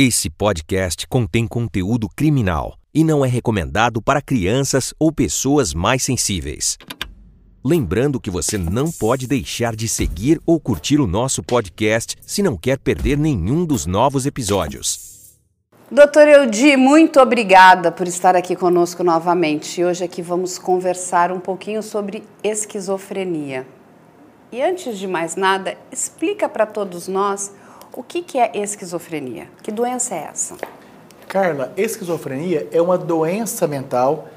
Esse podcast contém conteúdo criminal e não é recomendado para crianças ou pessoas mais sensíveis. Lembrando que você não pode deixar de seguir ou curtir o nosso podcast se não quer perder nenhum dos novos episódios. Doutor Eudi, muito obrigada por estar aqui conosco novamente. Hoje aqui vamos conversar um pouquinho sobre esquizofrenia. E antes de mais nada, explica para todos nós o que, que é esquizofrenia? Que doença é essa? Carla, esquizofrenia é uma doença mental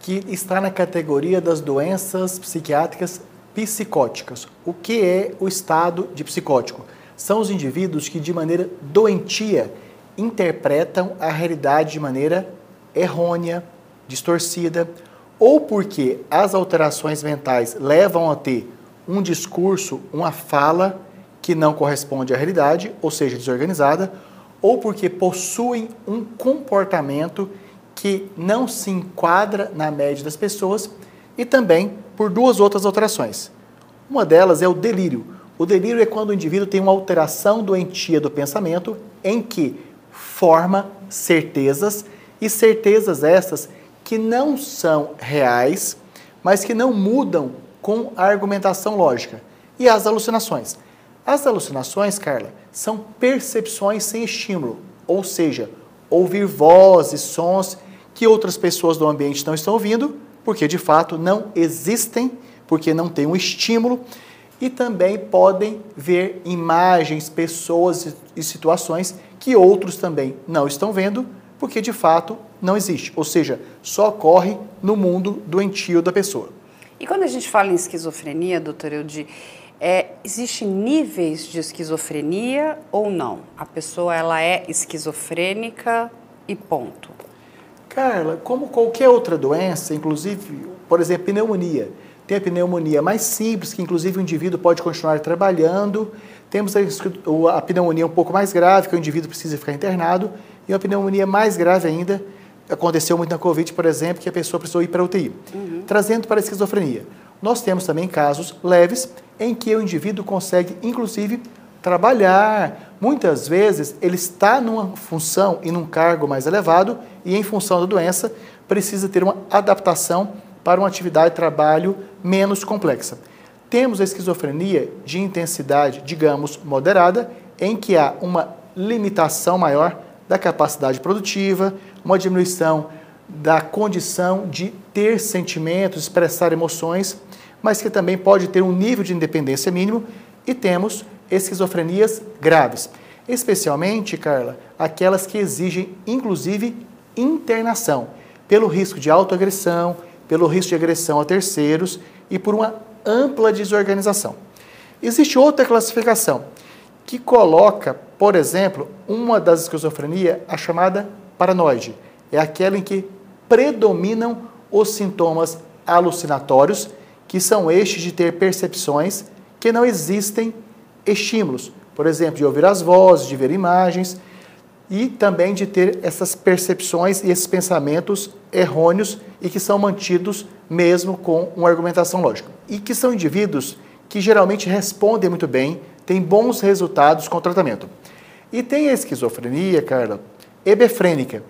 que está na categoria das doenças psiquiátricas psicóticas. O que é o estado de psicótico? São os indivíduos que, de maneira doentia, interpretam a realidade de maneira errônea, distorcida, ou porque as alterações mentais levam a ter um discurso, uma fala que não corresponde à realidade, ou seja, desorganizada, ou porque possuem um comportamento que não se enquadra na média das pessoas, e também por duas outras alterações. Uma delas é o delírio. O delírio é quando o indivíduo tem uma alteração doentia do pensamento em que forma certezas e certezas essas que não são reais, mas que não mudam com a argumentação lógica. E as alucinações. As alucinações, Carla, são percepções sem estímulo, ou seja, ouvir vozes, sons que outras pessoas do ambiente não estão ouvindo, porque de fato não existem, porque não tem um estímulo, e também podem ver imagens, pessoas e situações que outros também não estão vendo, porque de fato não existe, ou seja, só ocorre no mundo doentio da pessoa. E quando a gente fala em esquizofrenia, doutor Eudi, é, Existem níveis de esquizofrenia ou não? A pessoa ela é esquizofrênica e ponto. Carla, como qualquer outra doença, inclusive, por exemplo, pneumonia. Tem a pneumonia mais simples, que inclusive o indivíduo pode continuar trabalhando. Temos a, a pneumonia um pouco mais grave, que o indivíduo precisa ficar internado. E a pneumonia mais grave ainda, aconteceu muito na Covid, por exemplo, que a pessoa precisou ir para a UTI. Uhum. Trazendo para a esquizofrenia. Nós temos também casos leves em que o indivíduo consegue, inclusive, trabalhar. Muitas vezes ele está numa função e num cargo mais elevado e, em função da doença, precisa ter uma adaptação para uma atividade de trabalho menos complexa. Temos a esquizofrenia de intensidade, digamos, moderada, em que há uma limitação maior da capacidade produtiva, uma diminuição da condição de ter sentimentos, expressar emoções mas que também pode ter um nível de independência mínimo, e temos esquizofrenias graves, especialmente, Carla, aquelas que exigem, inclusive, internação, pelo risco de autoagressão, pelo risco de agressão a terceiros e por uma ampla desorganização. Existe outra classificação que coloca, por exemplo, uma das esquizofrenias, a chamada paranoide. É aquela em que predominam os sintomas alucinatórios que são estes de ter percepções que não existem estímulos, por exemplo, de ouvir as vozes, de ver imagens e também de ter essas percepções e esses pensamentos errôneos e que são mantidos mesmo com uma argumentação lógica. E que são indivíduos que geralmente respondem muito bem, têm bons resultados com o tratamento. E tem a esquizofrenia, Carla, hebefrênica,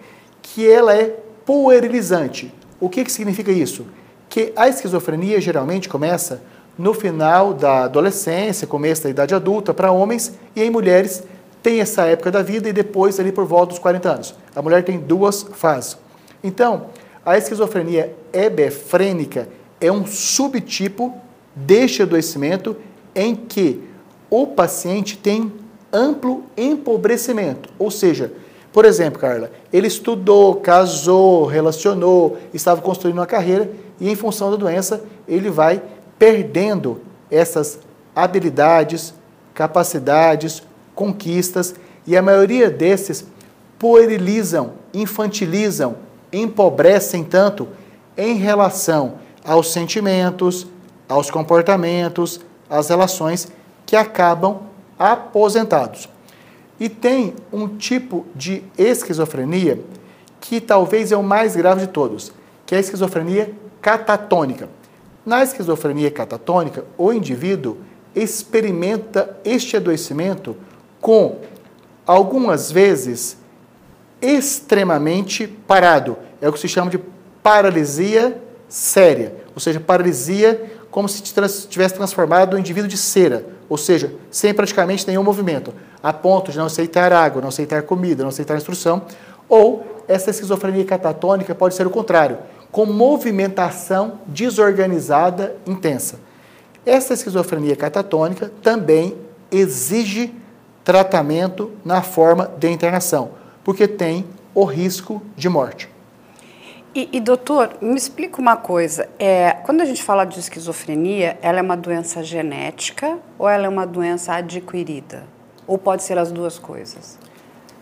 que ela é puerilizante. O que, que significa isso? que a esquizofrenia geralmente começa no final da adolescência, começo da idade adulta para homens e em mulheres tem essa época da vida e depois ali por volta dos 40 anos. A mulher tem duas fases. Então, a esquizofrenia hebefrênica é um subtipo deste adoecimento em que o paciente tem amplo empobrecimento, ou seja, por exemplo, Carla, ele estudou, casou, relacionou, estava construindo uma carreira e, em função da doença, ele vai perdendo essas habilidades, capacidades, conquistas e a maioria desses puerilizam, infantilizam, empobrecem tanto em relação aos sentimentos, aos comportamentos, às relações que acabam aposentados. E tem um tipo de esquizofrenia que talvez é o mais grave de todos, que é a esquizofrenia catatônica. Na esquizofrenia catatônica, o indivíduo experimenta este adoecimento com algumas vezes extremamente parado. É o que se chama de paralisia séria, ou seja, paralisia como se tivesse transformado o indivíduo de cera, ou seja, sem praticamente nenhum movimento, a ponto de não aceitar água, não aceitar comida, não aceitar instrução, ou essa esquizofrenia catatônica pode ser o contrário, com movimentação desorganizada intensa. Essa esquizofrenia catatônica também exige tratamento na forma de internação, porque tem o risco de morte. E, e, doutor, me explica uma coisa. É, quando a gente fala de esquizofrenia, ela é uma doença genética ou ela é uma doença adquirida? Ou pode ser as duas coisas?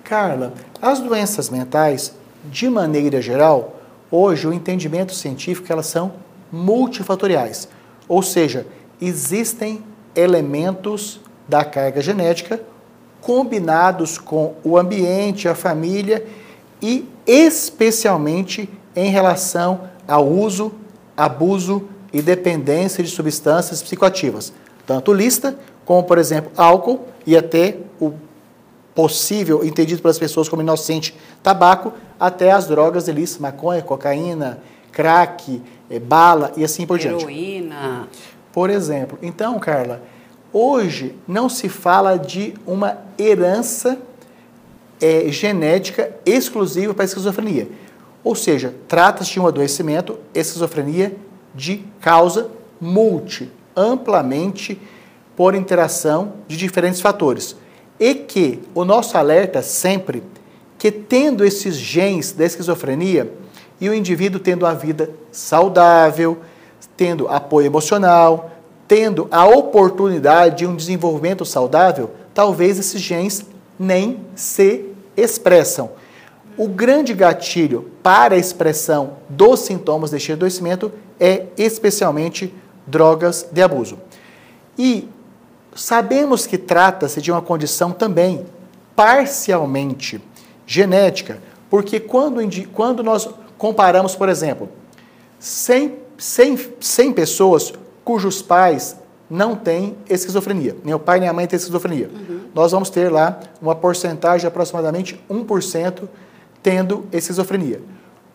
Carla, as doenças mentais, de maneira geral, hoje o entendimento científico elas são multifatoriais. Ou seja, existem elementos da carga genética combinados com o ambiente, a família e especialmente em relação ao uso, abuso e dependência de substâncias psicoativas, tanto lista como, por exemplo, álcool e até o possível, entendido pelas pessoas como inocente, tabaco, até as drogas ilícitas, maconha, cocaína, crack, eh, bala e assim por diante. Heroína. Por exemplo. Então, Carla, hoje não se fala de uma herança é, genética exclusiva para a esquizofrenia. Ou seja, trata-se de um adoecimento, esquizofrenia, de causa multi, amplamente por interação de diferentes fatores. E que o nosso alerta sempre que tendo esses genes da esquizofrenia e o indivíduo tendo a vida saudável, tendo apoio emocional, tendo a oportunidade de um desenvolvimento saudável, talvez esses genes nem se expressam. O grande gatilho para a expressão dos sintomas deste adoecimento é especialmente drogas de abuso. E sabemos que trata-se de uma condição também parcialmente genética, porque quando, quando nós comparamos, por exemplo, 100, 100, 100 pessoas cujos pais não têm esquizofrenia, nem o pai nem a mãe têm esquizofrenia, uhum. nós vamos ter lá uma porcentagem de aproximadamente 1% tendo esquizofrenia.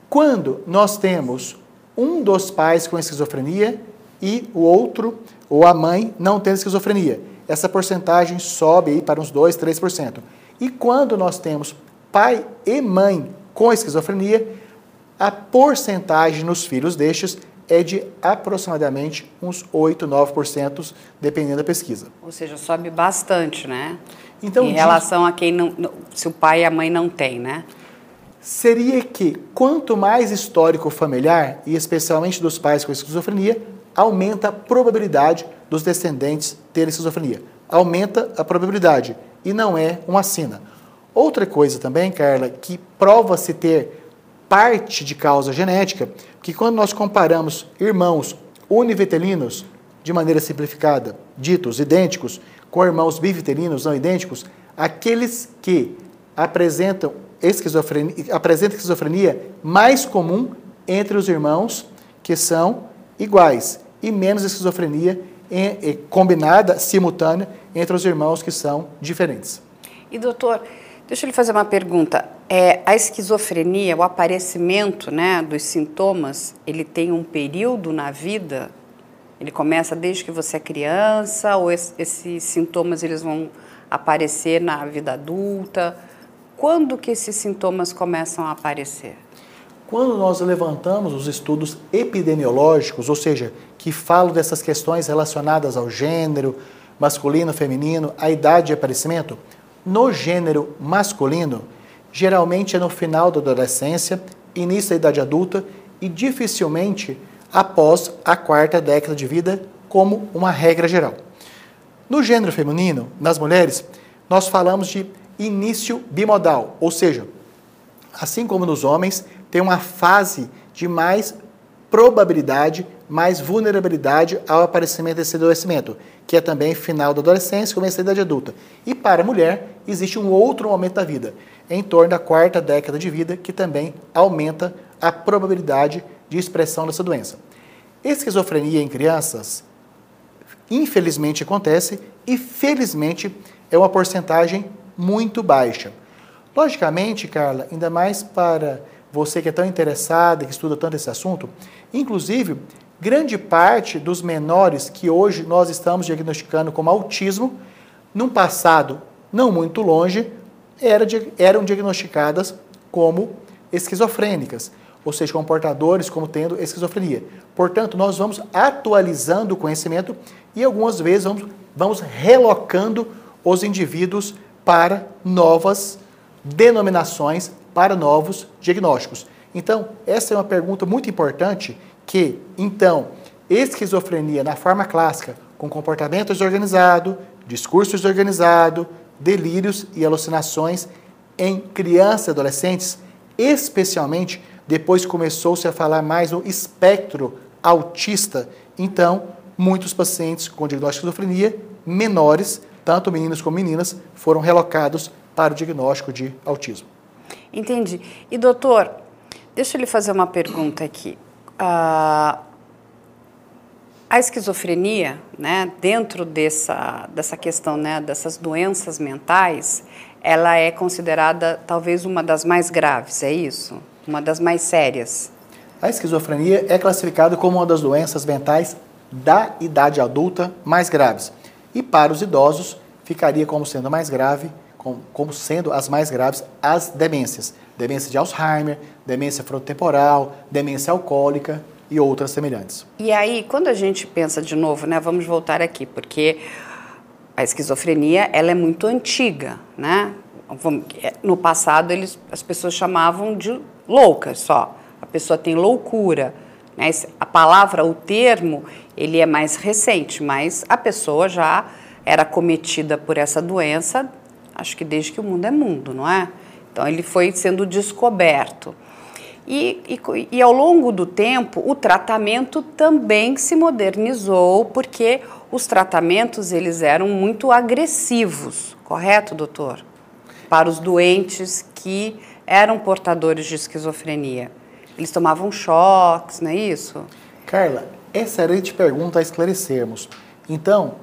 Quando nós temos um dos pais com esquizofrenia e o outro, ou a mãe, não tendo esquizofrenia, essa porcentagem sobe aí para uns 2, 3%. E quando nós temos pai e mãe com esquizofrenia, a porcentagem nos filhos destes é de aproximadamente uns 8, 9%, dependendo da pesquisa. Ou seja, sobe bastante, né? Então, em relação a quem não, se o pai e a mãe não têm, né? Seria que quanto mais histórico familiar, e especialmente dos pais com esquizofrenia, aumenta a probabilidade dos descendentes terem esquizofrenia. Aumenta a probabilidade e não é uma sina. Outra coisa também, Carla, que prova-se ter parte de causa genética, que quando nós comparamos irmãos univitelinos, de maneira simplificada, ditos idênticos, com irmãos bivitelinos não idênticos, aqueles que apresentam esquizofrenia, apresenta esquizofrenia mais comum entre os irmãos que são iguais e menos esquizofrenia em, em, combinada, simultânea, entre os irmãos que são diferentes. E doutor, deixa eu lhe fazer uma pergunta. É, a esquizofrenia, o aparecimento né, dos sintomas, ele tem um período na vida? Ele começa desde que você é criança ou esse, esses sintomas eles vão aparecer na vida adulta? Quando que esses sintomas começam a aparecer? Quando nós levantamos os estudos epidemiológicos, ou seja, que falam dessas questões relacionadas ao gênero, masculino, feminino, a idade de aparecimento, no gênero masculino, geralmente é no final da adolescência, início da idade adulta e dificilmente após a quarta década de vida, como uma regra geral. No gênero feminino, nas mulheres, nós falamos de início bimodal, ou seja, assim como nos homens, tem uma fase de mais probabilidade, mais vulnerabilidade ao aparecimento desse adoecimento, que é também final da adolescência, começo da idade adulta. E para a mulher, existe um outro momento da vida, em torno da quarta década de vida, que também aumenta a probabilidade de expressão dessa doença. Esquizofrenia em crianças, infelizmente acontece e felizmente é uma porcentagem muito baixa. Logicamente, Carla, ainda mais para você que é tão interessada, que estuda tanto esse assunto, inclusive, grande parte dos menores que hoje nós estamos diagnosticando como autismo, num passado não muito longe, eram diagnosticadas como esquizofrênicas, ou seja, comportadores como tendo esquizofrenia. Portanto, nós vamos atualizando o conhecimento e algumas vezes vamos, vamos relocando os indivíduos para novas denominações, para novos diagnósticos. Então, essa é uma pergunta muito importante que, então, esquizofrenia na forma clássica, com comportamento desorganizado, discurso desorganizado, delírios e alucinações em crianças e adolescentes, especialmente depois começou-se a falar mais no espectro autista. Então, muitos pacientes com diagnóstico de esquizofrenia menores, tanto meninos como meninas, foram relocados para o diagnóstico de autismo. Entendi. E doutor, deixa eu lhe fazer uma pergunta aqui. Uh, a esquizofrenia, né, dentro dessa, dessa questão, né, dessas doenças mentais, ela é considerada talvez uma das mais graves, é isso? Uma das mais sérias? A esquizofrenia é classificada como uma das doenças mentais da idade adulta mais graves. E para os idosos, ficaria como sendo mais grave, como, como sendo as mais graves, as demências. Demência de Alzheimer, demência frontotemporal, demência alcoólica e outras semelhantes. E aí, quando a gente pensa de novo, né, vamos voltar aqui, porque a esquizofrenia ela é muito antiga, né? É, no passado eles, as pessoas chamavam de loucas só. A pessoa tem loucura. Né? A palavra, o termo, ele é mais recente, mas a pessoa já era cometida por essa doença, acho que desde que o mundo é mundo, não é? Então ele foi sendo descoberto. E, e, e, ao longo do tempo, o tratamento também se modernizou, porque os tratamentos eles eram muito agressivos, correto, doutor? Para os doentes que eram portadores de esquizofrenia. Eles tomavam choques, não é isso? Carla, excelente pergunta a esclarecermos. Então,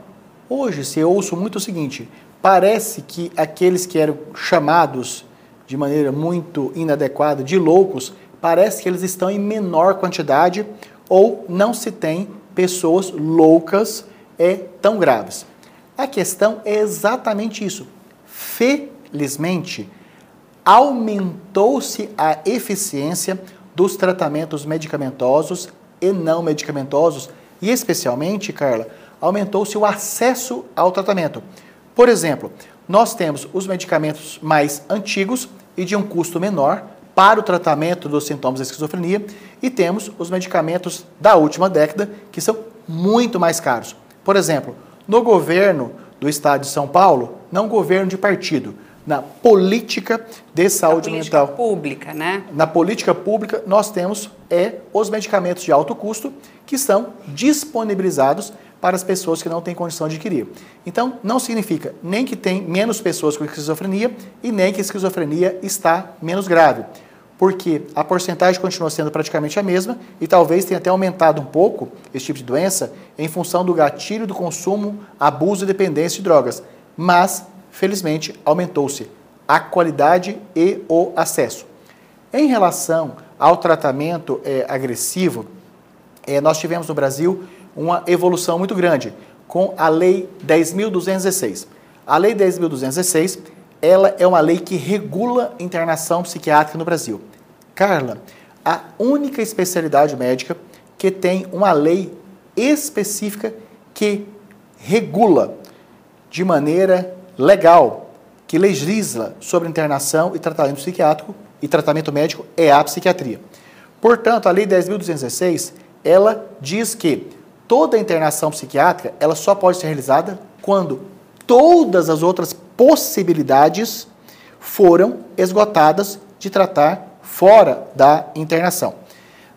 hoje se ouço muito o seguinte: parece que aqueles que eram chamados de maneira muito inadequada de loucos parece que eles estão em menor quantidade ou não se tem pessoas loucas é tão graves. A questão é exatamente isso. Felizmente, aumentou-se a eficiência dos tratamentos medicamentosos e não medicamentosos e especialmente, Carla, aumentou-se o acesso ao tratamento. Por exemplo, nós temos os medicamentos mais antigos e de um custo menor, para o tratamento dos sintomas da esquizofrenia e temos os medicamentos da última década que são muito mais caros. Por exemplo, no governo do estado de São Paulo, não governo de partido, na política de saúde na política mental. pública, né? Na política pública, nós temos é, os medicamentos de alto custo que são disponibilizados para as pessoas que não têm condição de adquirir. Então, não significa nem que tem menos pessoas com esquizofrenia e nem que a esquizofrenia está menos grave porque a porcentagem continua sendo praticamente a mesma e talvez tenha até aumentado um pouco esse tipo de doença em função do gatilho do consumo, abuso e dependência de drogas. Mas, felizmente, aumentou-se a qualidade e o acesso. Em relação ao tratamento é, agressivo, é, nós tivemos no Brasil uma evolução muito grande com a Lei 10.216. A Lei 10.216 ela é uma lei que regula internação psiquiátrica no Brasil. Carla, a única especialidade médica que tem uma lei específica que regula de maneira legal, que legisla sobre internação e tratamento psiquiátrico e tratamento médico é a psiquiatria. Portanto, a lei 10.216, ela diz que toda internação psiquiátrica, ela só pode ser realizada quando todas as outras possibilidades foram esgotadas de tratar fora da internação.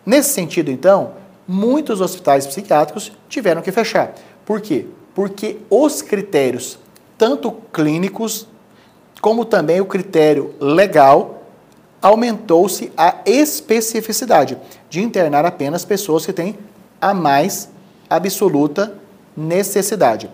Nesse sentido, então, muitos hospitais psiquiátricos tiveram que fechar. Por quê? Porque os critérios, tanto clínicos como também o critério legal, aumentou-se a especificidade de internar apenas pessoas que têm a mais absoluta necessidade.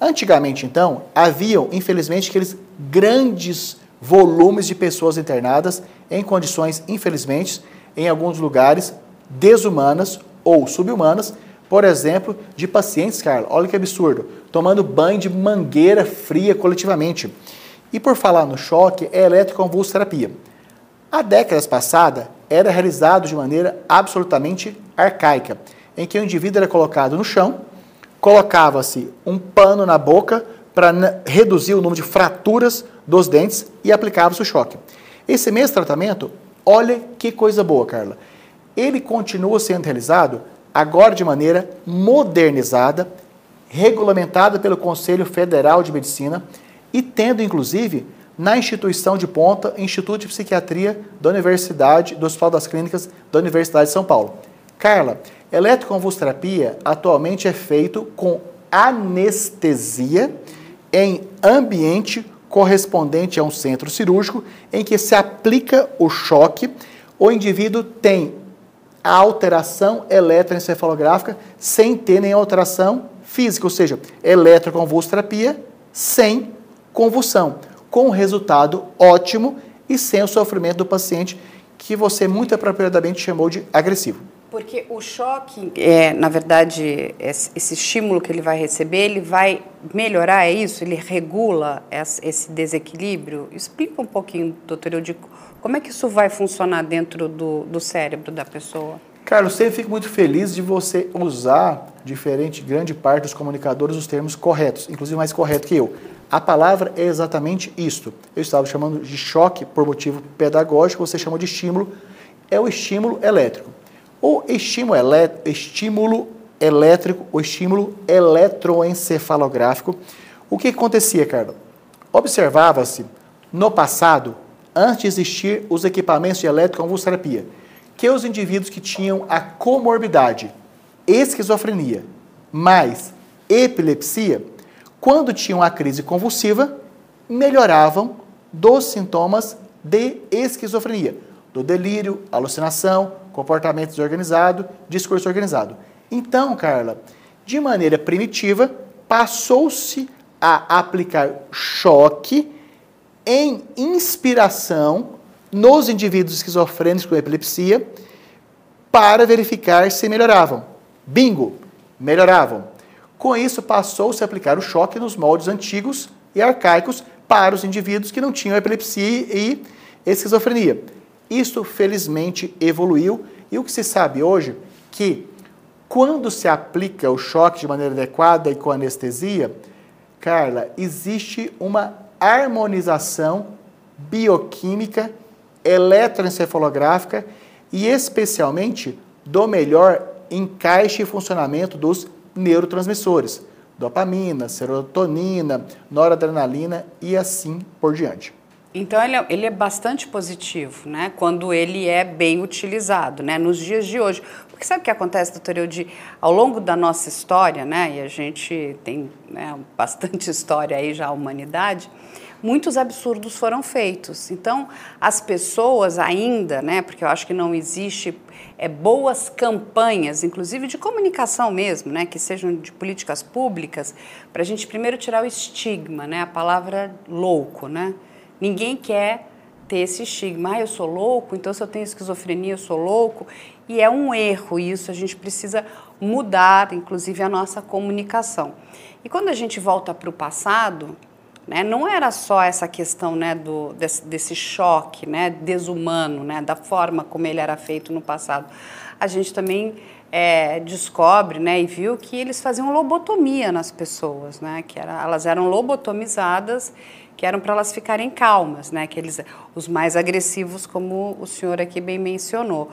Antigamente, então, haviam, infelizmente, aqueles grandes volumes de pessoas internadas em condições, infelizmente, em alguns lugares desumanas ou subhumanas, por exemplo, de pacientes, Carla, olha que absurdo, tomando banho de mangueira fria coletivamente. E por falar no choque, é eletroconvulsoterapia. Há décadas passadas, era realizado de maneira absolutamente arcaica, em que o indivíduo era colocado no chão, colocava-se um pano na boca para reduzir o número de fraturas dos dentes e aplicava-se o choque. Esse mesmo tratamento, olha que coisa boa, Carla. Ele continua sendo realizado agora de maneira modernizada, regulamentada pelo Conselho Federal de Medicina e tendo inclusive na instituição de ponta, Instituto de Psiquiatria da Universidade, do Hospital das Clínicas da Universidade de São Paulo. Carla, eletroconvulsoterapia atualmente é feito com anestesia em ambiente correspondente a um centro cirúrgico em que se aplica o choque, o indivíduo tem a alteração eletroencefalográfica sem ter nenhuma alteração física, ou seja, eletroconvulsoterapia sem convulsão com um resultado ótimo e sem o sofrimento do paciente, que você muito apropriadamente chamou de agressivo. Porque o choque, é, na verdade, esse estímulo que ele vai receber, ele vai melhorar, é isso? Ele regula esse desequilíbrio? Explica um pouquinho, doutor Eudico, como é que isso vai funcionar dentro do, do cérebro da pessoa? Carlos, sempre fico muito feliz de você usar, diferente grande parte dos comunicadores, os termos corretos, inclusive mais correto que eu. A palavra é exatamente isto. Eu estava chamando de choque por motivo pedagógico, você chamou de estímulo. É o estímulo elétrico. O estímulo, elé estímulo elétrico, o estímulo eletroencefalográfico. O que acontecia, Carlos? Observava-se no passado, antes de existir os equipamentos de eletroconvulsoterapia, que os indivíduos que tinham a comorbidade esquizofrenia mais epilepsia, quando tinham a crise convulsiva, melhoravam dos sintomas de esquizofrenia, do delírio, alucinação, comportamento desorganizado, discurso organizado. Então, Carla, de maneira primitiva, passou-se a aplicar choque em inspiração nos indivíduos esquizofrênicos com epilepsia para verificar se melhoravam. Bingo! Melhoravam. Com isso, passou-se a aplicar o choque nos moldes antigos e arcaicos para os indivíduos que não tinham epilepsia e esquizofrenia. Isso, felizmente, evoluiu e o que se sabe hoje que quando se aplica o choque de maneira adequada e com anestesia, Carla, existe uma harmonização bioquímica eletroencefalográfica e especialmente do melhor encaixe e funcionamento dos neurotransmissores, dopamina, serotonina, noradrenalina e assim por diante. Então ele é, ele é, bastante positivo, né? Quando ele é bem utilizado, né? Nos dias de hoje. Porque sabe o que acontece, doutor Eudi? Ao longo da nossa história, né? E a gente tem né, bastante história aí já, a humanidade muitos absurdos foram feitos. Então, as pessoas ainda, né, porque eu acho que não existe é, boas campanhas, inclusive de comunicação mesmo, né, que sejam de políticas públicas, para a gente primeiro tirar o estigma, né, a palavra louco, né? Ninguém quer ter esse estigma, ah, eu sou louco, então se eu tenho esquizofrenia eu sou louco, e é um erro isso, a gente precisa mudar, inclusive, a nossa comunicação. E quando a gente volta para o passado, né? Não era só essa questão né, do, desse, desse choque né, desumano, né, da forma como ele era feito no passado. A gente também é, descobre né, e viu que eles faziam lobotomia nas pessoas, né, que era, elas eram lobotomizadas, que eram para elas ficarem calmas, né, que eles, os mais agressivos, como o senhor aqui bem mencionou.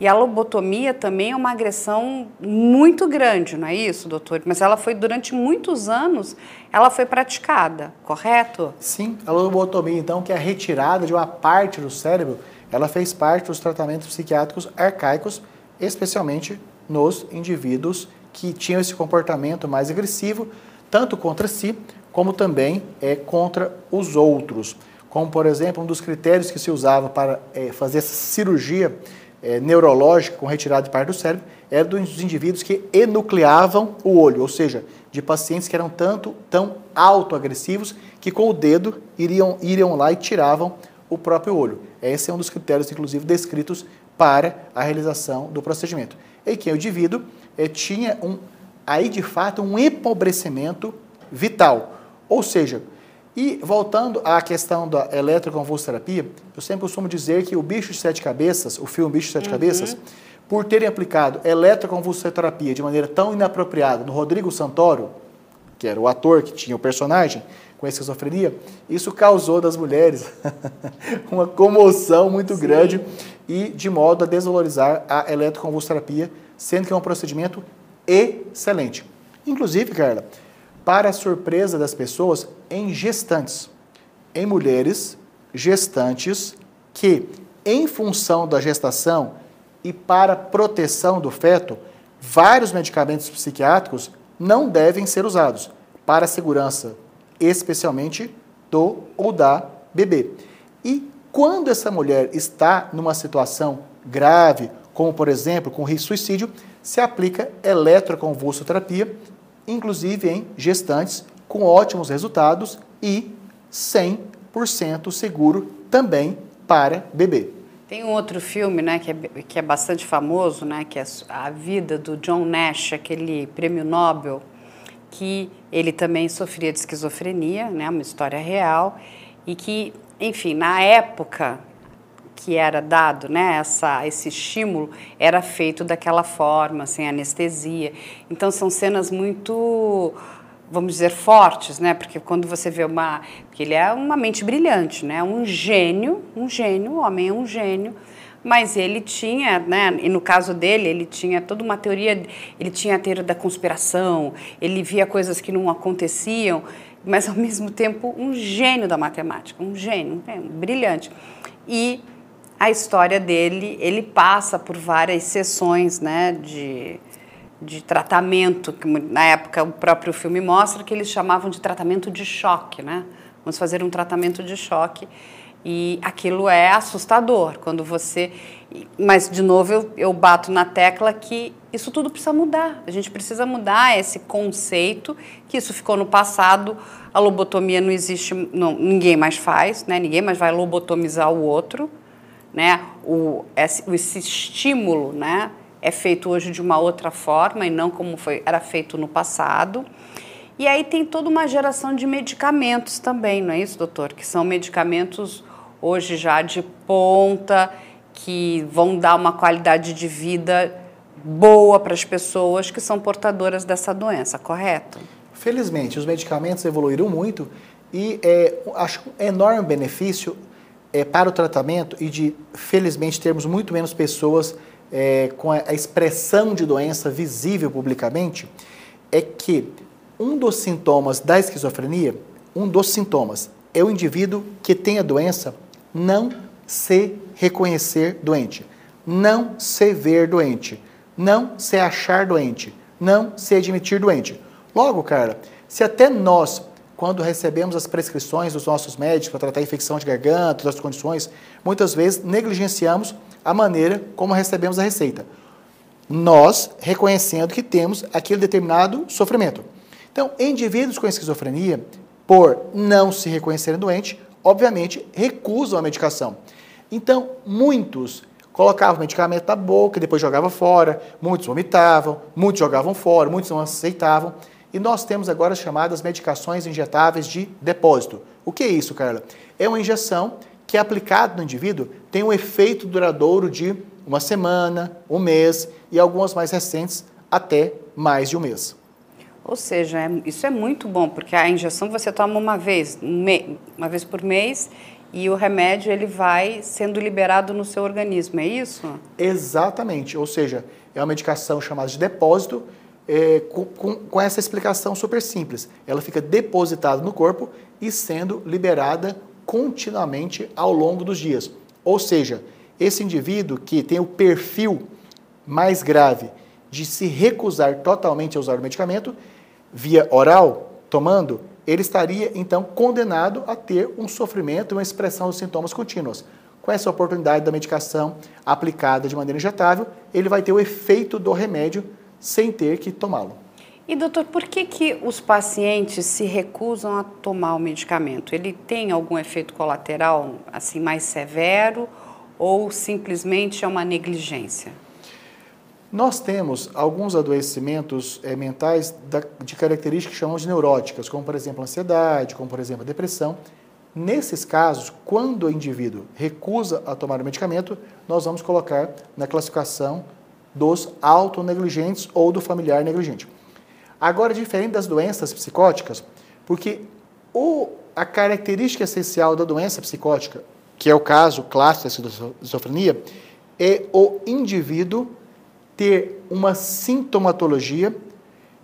E a lobotomia também é uma agressão muito grande, não é isso, doutor? Mas ela foi durante muitos anos, ela foi praticada, correto? Sim, a lobotomia, então, que é a retirada de uma parte do cérebro, ela fez parte dos tratamentos psiquiátricos arcaicos, especialmente nos indivíduos que tinham esse comportamento mais agressivo, tanto contra si, como também é, contra os outros. Como, por exemplo, um dos critérios que se usava para é, fazer essa cirurgia é, neurológica com retirada de parte do cérebro era dos indivíduos que enucleavam o olho, ou seja, de pacientes que eram tanto tão autoagressivos que com o dedo iriam, iriam lá e tiravam o próprio olho. Esse é um dos critérios, inclusive, descritos para a realização do procedimento. E que o indivíduo é, tinha um, aí de fato um empobrecimento vital. Ou seja, e voltando à questão da eletroconvulsoterapia, eu sempre costumo dizer que o bicho de sete cabeças, o filme Bicho de Sete uhum. Cabeças, por terem aplicado eletroconvulsoterapia de maneira tão inapropriada no Rodrigo Santoro, que era o ator que tinha o personagem com esquizofrenia, isso causou das mulheres uma comoção muito Sim. grande e de modo a desvalorizar a eletroconvulsoterapia, sendo que é um procedimento excelente. Inclusive, Carla, para surpresa das pessoas, em gestantes, em mulheres gestantes que, em função da gestação e para proteção do feto, vários medicamentos psiquiátricos não devem ser usados para a segurança, especialmente do ou da bebê. E quando essa mulher está numa situação grave, como por exemplo com risco suicídio, se aplica eletroconvulsoterapia inclusive em gestantes, com ótimos resultados e 100% seguro também para bebê. Tem um outro filme, né, que é, que é bastante famoso, né, que é a vida do John Nash, aquele prêmio Nobel, que ele também sofria de esquizofrenia, né, uma história real, e que, enfim, na época que era dado, né, essa, esse estímulo, era feito daquela forma, sem anestesia. Então são cenas muito, vamos dizer, fortes, né? Porque quando você vê uma, porque ele é uma mente brilhante, né? Um gênio, um gênio, o homem é um gênio, mas ele tinha, né, e no caso dele, ele tinha toda uma teoria, ele tinha a teoria da conspiração, ele via coisas que não aconteciam, mas ao mesmo tempo um gênio da matemática, um gênio, um brilhante. E a história dele, ele passa por várias sessões né, de, de tratamento, que na época o próprio filme mostra que eles chamavam de tratamento de choque, né? Vamos fazer um tratamento de choque e aquilo é assustador quando você. Mas, de novo, eu, eu bato na tecla que isso tudo precisa mudar. A gente precisa mudar esse conceito, que isso ficou no passado. A lobotomia não existe, não, ninguém mais faz, né? ninguém mais vai lobotomizar o outro né? O, esse, esse estímulo, né? É feito hoje de uma outra forma e não como foi, era feito no passado. E aí tem toda uma geração de medicamentos também, não é isso, doutor? Que são medicamentos hoje já de ponta, que vão dar uma qualidade de vida boa para as pessoas que são portadoras dessa doença, correto? Felizmente, os medicamentos evoluíram muito e é, acho um enorme benefício é, para o tratamento e de, felizmente, termos muito menos pessoas é, com a, expressão de doença visível publicamente, é que um dos sintomas da esquizofrenia, um dos sintomas, é o indivíduo que tem a doença não se reconhecer doente, não se ver doente, não se achar doente, não se admitir doente. Logo, cara, se até nós quando recebemos as prescrições dos nossos médicos para tratar infecção de garganta, outras condições, muitas vezes negligenciamos a maneira como recebemos a receita. Nós reconhecendo que temos aquele determinado sofrimento. Então, indivíduos com esquizofrenia, por não se reconhecerem doente, obviamente recusam a medicação. Então, muitos colocavam medicamento na boca e depois jogavam fora, muitos vomitavam, muitos jogavam fora, muitos não aceitavam. E nós temos agora as chamadas medicações injetáveis de depósito. O que é isso, Carla? É uma injeção que, aplicada no indivíduo, tem um efeito duradouro de uma semana, um mês e algumas mais recentes até mais de um mês. Ou seja, é, isso é muito bom, porque a injeção você toma uma vez, uma vez por mês e o remédio ele vai sendo liberado no seu organismo, é isso? Exatamente, ou seja, é uma medicação chamada de depósito é, com, com, com, essa explicação super simples. Ela fica depositada no corpo e sendo liberada continuamente ao longo dos dias. Ou seja, esse indivíduo que tem o perfil mais grave de se recusar totalmente a usar o medicamento, via oral, tomando, ele estaria então condenado a ter um sofrimento e uma expressão dos sintomas contínuos. com essa oportunidade da medicação aplicada de maneira injetável, ele vai ter o efeito do remédio sem ter que tomá-lo. E doutor, por que, que os pacientes se recusam a tomar o medicamento? Ele tem algum efeito colateral assim mais severo ou simplesmente é uma negligência? Nós temos alguns adoecimentos é, mentais da, de características que chamamos de neuróticas, como por exemplo a ansiedade, como por exemplo a depressão. Nesses casos, quando o indivíduo recusa a tomar o medicamento, nós vamos colocar na classificação dos autonegligentes ou do familiar negligente. Agora, diferente das doenças psicóticas, porque o, a característica essencial da doença psicótica, que é o caso clássico da esquizofrenia, é o indivíduo ter uma sintomatologia,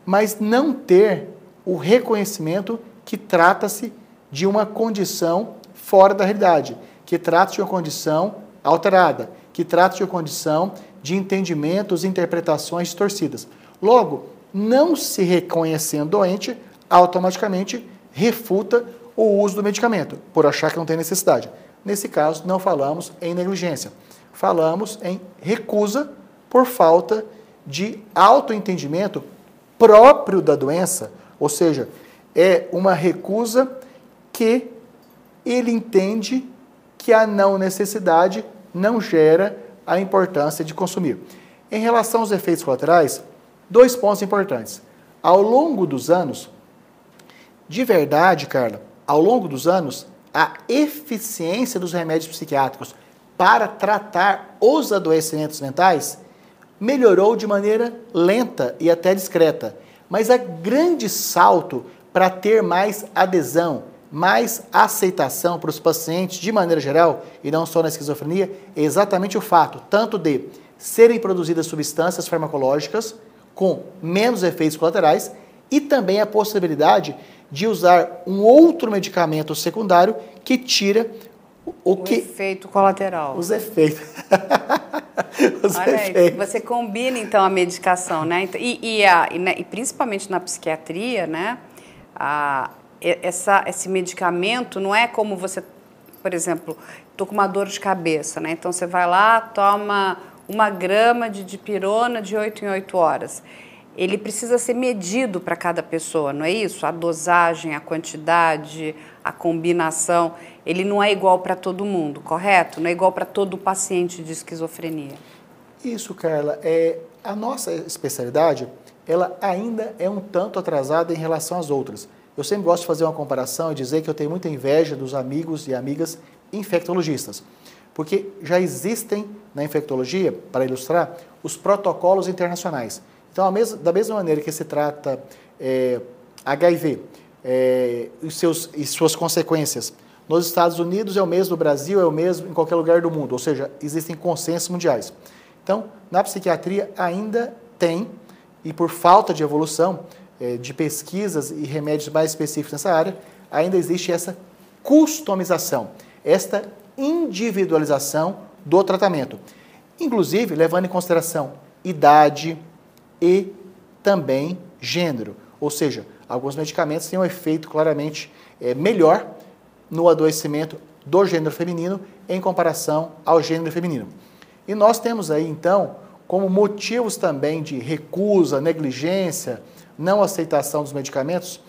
mas não ter o reconhecimento que trata-se de uma condição fora da realidade, que trata-se de uma condição alterada, que trata-se de uma condição de entendimentos e interpretações distorcidas. Logo, não se reconhecendo doente, automaticamente refuta o uso do medicamento, por achar que não tem necessidade. Nesse caso, não falamos em negligência, falamos em recusa por falta de autoentendimento próprio da doença, ou seja, é uma recusa que ele entende que a não necessidade não gera a importância de consumir. Em relação aos efeitos colaterais, Dois pontos importantes. Ao longo dos anos, de verdade, Carla, ao longo dos anos, a eficiência dos remédios psiquiátricos para tratar os adoecimentos mentais melhorou de maneira lenta e até discreta. Mas a grande salto para ter mais adesão, mais aceitação para os pacientes de maneira geral, e não só na esquizofrenia, é exatamente o fato tanto de serem produzidas substâncias farmacológicas com menos efeitos colaterais e também a possibilidade de usar um outro medicamento secundário que tira o, o que efeito colateral. Os efeitos. os Olha efeitos. Aí, você combina então a medicação, né? E, e, a, e, né, e principalmente na psiquiatria, né? A, essa, esse medicamento não é como você, por exemplo, estou com uma dor de cabeça, né? Então você vai lá, toma uma grama de dipirona de 8 em 8 horas. Ele precisa ser medido para cada pessoa, não é isso? A dosagem, a quantidade, a combinação. Ele não é igual para todo mundo, correto? Não é igual para todo paciente de esquizofrenia. Isso, Carla. É, a nossa especialidade, ela ainda é um tanto atrasada em relação às outras. Eu sempre gosto de fazer uma comparação e dizer que eu tenho muita inveja dos amigos e amigas infectologistas porque já existem na infectologia, para ilustrar, os protocolos internacionais. Então, da mesma maneira que se trata é, HIV é, e, seus, e suas consequências, nos Estados Unidos é o mesmo no Brasil, é o mesmo em qualquer lugar do mundo, ou seja, existem consensos mundiais. Então, na psiquiatria ainda tem, e por falta de evolução é, de pesquisas e remédios mais específicos nessa área, ainda existe essa customização, esta individualização do tratamento, inclusive levando em consideração idade e também gênero. Ou seja, alguns medicamentos têm um efeito claramente é, melhor no adoecimento do gênero feminino em comparação ao gênero feminino. E nós temos aí, então, como motivos também de recusa, negligência, não aceitação dos medicamentos,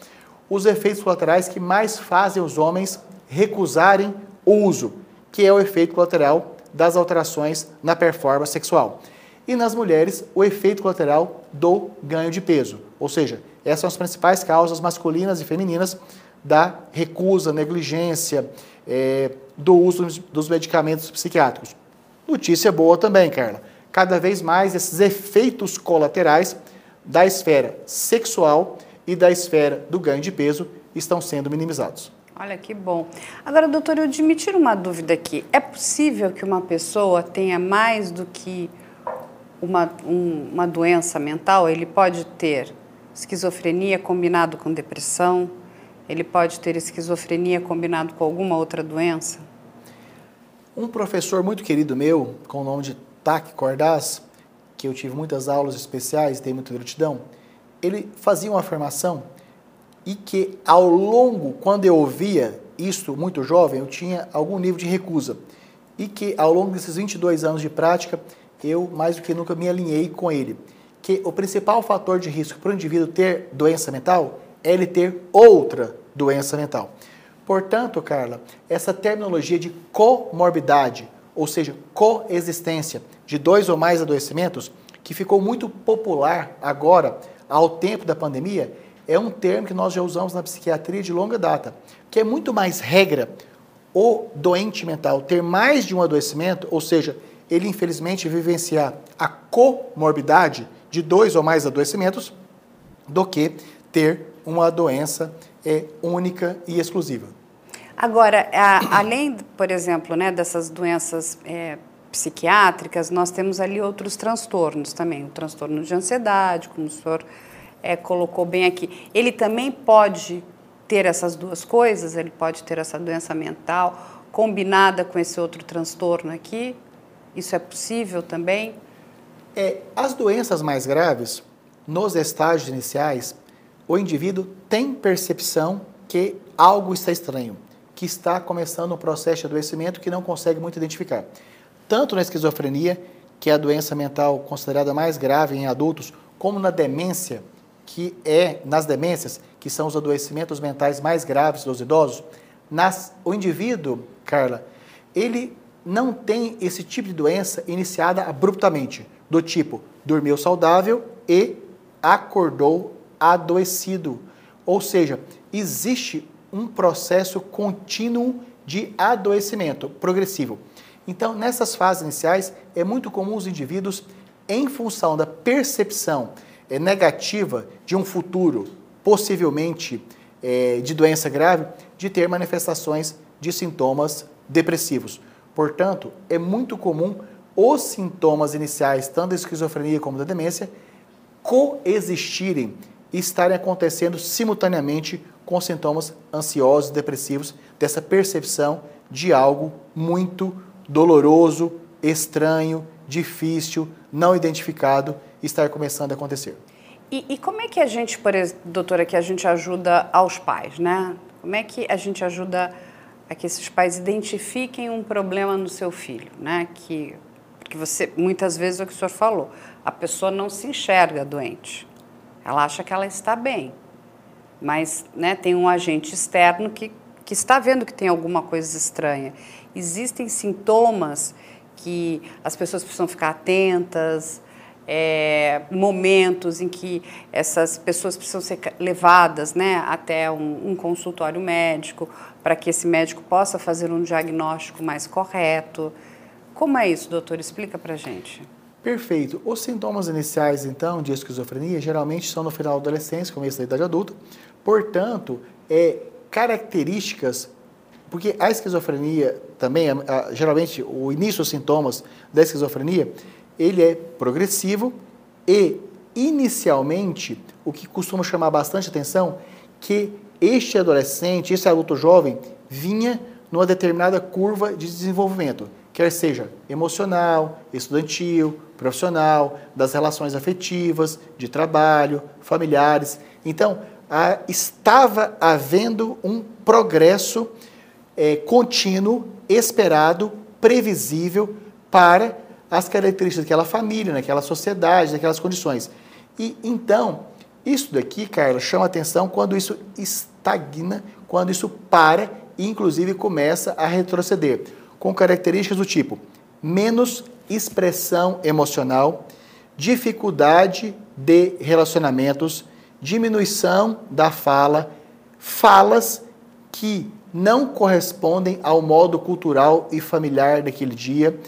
os efeitos colaterais que mais fazem os homens recusarem o uso, que é o efeito colateral das alterações na performance sexual. E nas mulheres, o efeito colateral do ganho de peso. Ou seja, essas são as principais causas masculinas e femininas da recusa, negligência, é, do uso dos medicamentos psiquiátricos. Notícia boa também, Carla. Cada vez mais esses efeitos colaterais da esfera sexual e da esfera do ganho de peso estão sendo minimizados. Olha que bom. Agora, doutor, eu me tiro uma dúvida aqui. É possível que uma pessoa tenha mais do que uma, um, uma doença mental? Ele pode ter esquizofrenia combinado com depressão? Ele pode ter esquizofrenia combinado com alguma outra doença? Um professor muito querido meu, com o nome de Tac Cordaz, que eu tive muitas aulas especiais, tenho muita gratidão, ele fazia uma afirmação e que ao longo, quando eu ouvia isto muito jovem, eu tinha algum nível de recusa. e que ao longo desses 22 anos de prática, eu mais do que nunca me alinhei com ele. Que o principal fator de risco para o indivíduo ter doença mental é ele ter outra doença mental. Portanto, Carla, essa terminologia de comorbidade, ou seja, coexistência de dois ou mais adoecimentos, que ficou muito popular agora, ao tempo da pandemia, é um termo que nós já usamos na psiquiatria de longa data, que é muito mais regra o doente mental ter mais de um adoecimento, ou seja, ele infelizmente vivenciar a comorbidade de dois ou mais adoecimentos, do que ter uma doença é, única e exclusiva. Agora, a, além, por exemplo, né, dessas doenças é, psiquiátricas, nós temos ali outros transtornos também, o transtorno de ansiedade, como o senhor é, colocou bem aqui. Ele também pode ter essas duas coisas, ele pode ter essa doença mental combinada com esse outro transtorno aqui? Isso é possível também? É, as doenças mais graves, nos estágios iniciais, o indivíduo tem percepção que algo está estranho, que está começando um processo de adoecimento que não consegue muito identificar. Tanto na esquizofrenia, que é a doença mental considerada mais grave em adultos, como na demência, que é nas demências, que são os adoecimentos mentais mais graves dos idosos, nas, o indivíduo, Carla, ele não tem esse tipo de doença iniciada abruptamente, do tipo dormiu saudável e acordou adoecido. Ou seja, existe um processo contínuo de adoecimento progressivo. Então, nessas fases iniciais, é muito comum os indivíduos, em função da percepção é, negativa de um futuro, possivelmente é, de doença grave, de ter manifestações de sintomas depressivos. Portanto, é muito comum os sintomas iniciais, tanto da esquizofrenia como da demência, coexistirem e estarem acontecendo simultaneamente com sintomas ansiosos, depressivos, dessa percepção de algo muito doloroso, estranho, difícil, não identificado estar começando a acontecer. E, e, como é que a gente, por exemplo, doutora, que a gente ajuda aos pais, né? Como é que a gente ajuda a que esses pais identifiquem um problema no seu filho, né? Que, porque você, muitas vezes, é o que o senhor falou, a pessoa não se enxerga doente. Ela acha que ela está bem, mas né, tem um agente externo que, que está vendo que tem alguma coisa estranha. Existem sintomas que as pessoas precisam ficar atentas, é, momentos em que essas pessoas precisam ser levadas né, até um, um consultório médico para que esse médico possa fazer um diagnóstico mais correto. Como é isso, doutor? Explica para gente. Perfeito. Os sintomas iniciais, então, de esquizofrenia geralmente são no final da adolescência, começo da idade adulta. Portanto, é, características, porque a esquizofrenia também, geralmente, o início dos sintomas da esquizofrenia ele é progressivo e, inicialmente, o que costuma chamar bastante atenção, que este adolescente, esse adulto jovem, vinha numa determinada curva de desenvolvimento, quer seja emocional, estudantil, profissional, das relações afetivas, de trabalho, familiares. Então, a, estava havendo um progresso é, contínuo, esperado, previsível para as características daquela família, naquela sociedade, naquelas condições. E então, isso daqui, Carla, chama atenção quando isso estagna, quando isso para e inclusive começa a retroceder, com características do tipo menos expressão emocional, dificuldade de relacionamentos, diminuição da fala, falas que não correspondem ao modo cultural e familiar daquele dia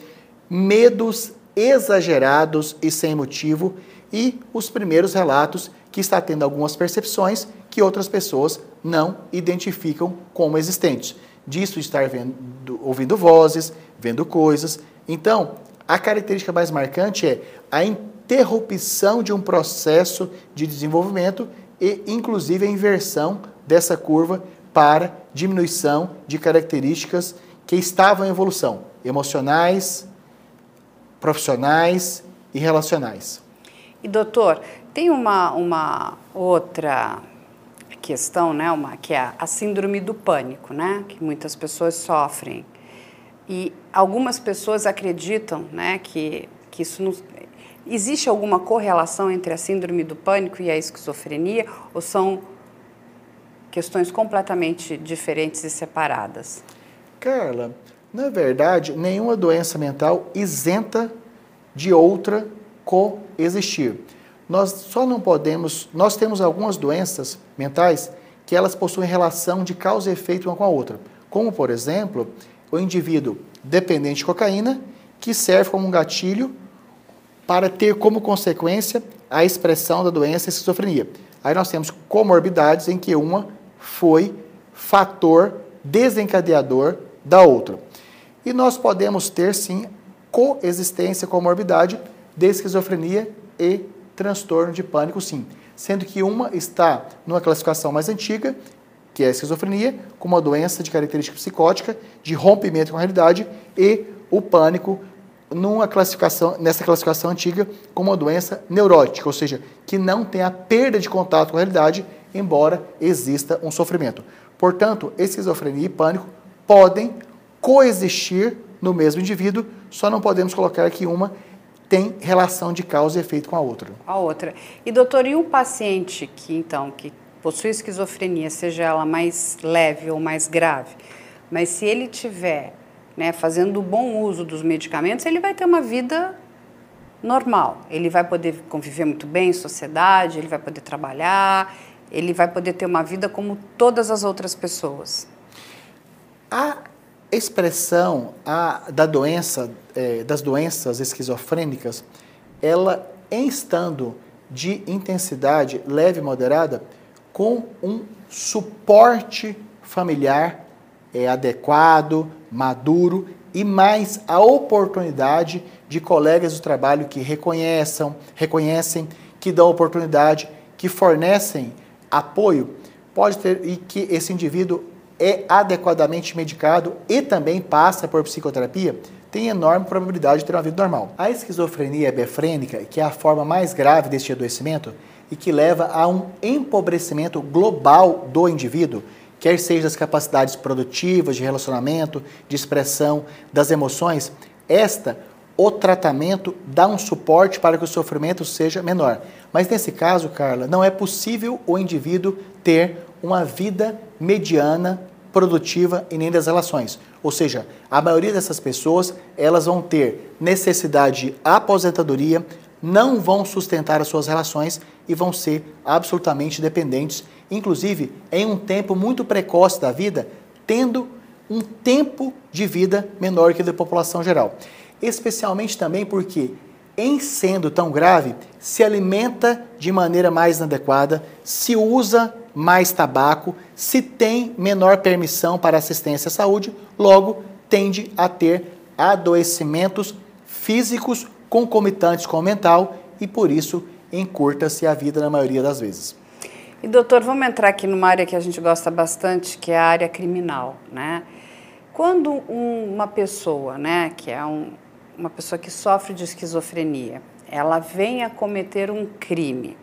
medos exagerados e sem motivo e os primeiros relatos que está tendo algumas percepções que outras pessoas não identificam como existentes. Disso estar vendo, ouvindo vozes, vendo coisas. Então, a característica mais marcante é a interrupção de um processo de desenvolvimento e, inclusive, a inversão dessa curva para diminuição de características que estavam em evolução, emocionais, profissionais e relacionais. E doutor, tem uma, uma outra questão, né, uma, que é a síndrome do pânico, né, que muitas pessoas sofrem. E algumas pessoas acreditam né, que, que isso não. Existe alguma correlação entre a síndrome do pânico e a esquizofrenia ou são questões completamente diferentes e separadas? Carla, na verdade, nenhuma doença mental isenta de outra coexistir. Nós só não podemos, nós temos algumas doenças mentais que elas possuem relação de causa e efeito uma com a outra, como por exemplo, o indivíduo dependente de cocaína, que serve como um gatilho para ter como consequência a expressão da doença esquizofrenia. Aí nós temos comorbidades em que uma foi fator desencadeador da outra. E nós podemos ter, sim, coexistência com morbidade de esquizofrenia e transtorno de pânico, sim. Sendo que uma está numa classificação mais antiga, que é a esquizofrenia, com uma doença de característica psicótica, de rompimento com a realidade, e o pânico numa classificação, nessa classificação antiga, como uma doença neurótica, ou seja, que não tem a perda de contato com a realidade, embora exista um sofrimento. Portanto, esquizofrenia e pânico podem coexistir no mesmo indivíduo, só não podemos colocar que uma tem relação de causa e efeito com a outra. A outra. E doutor, e um paciente que então que possui esquizofrenia, seja ela mais leve ou mais grave, mas se ele tiver, né, fazendo bom uso dos medicamentos, ele vai ter uma vida normal. Ele vai poder conviver muito bem em sociedade, ele vai poder trabalhar, ele vai poder ter uma vida como todas as outras pessoas. A expressão a, da doença, é, das doenças esquizofrênicas, ela em estando de intensidade leve e moderada, com um suporte familiar é, adequado, maduro e mais a oportunidade de colegas do trabalho que reconheçam, reconhecem, que dão oportunidade, que fornecem apoio, pode ter e que esse indivíduo é adequadamente medicado e também passa por psicoterapia, tem enorme probabilidade de ter uma vida normal. A esquizofrenia hebefrênica, que é a forma mais grave deste adoecimento e que leva a um empobrecimento global do indivíduo, quer seja das capacidades produtivas, de relacionamento, de expressão, das emoções, esta, o tratamento dá um suporte para que o sofrimento seja menor. Mas nesse caso, Carla, não é possível o indivíduo ter uma vida mediana, produtiva e nem das relações. Ou seja, a maioria dessas pessoas, elas vão ter necessidade de aposentadoria, não vão sustentar as suas relações e vão ser absolutamente dependentes, inclusive em um tempo muito precoce da vida, tendo um tempo de vida menor que a da população geral. Especialmente também porque em sendo tão grave, se alimenta de maneira mais inadequada, se usa mais tabaco, se tem menor permissão para assistência à saúde, logo tende a ter adoecimentos físicos concomitantes com o mental e por isso encurta-se a vida na maioria das vezes. E doutor, vamos entrar aqui numa área que a gente gosta bastante, que é a área criminal, né? Quando um, uma pessoa, né, que é um, uma pessoa que sofre de esquizofrenia, ela vem a cometer um crime,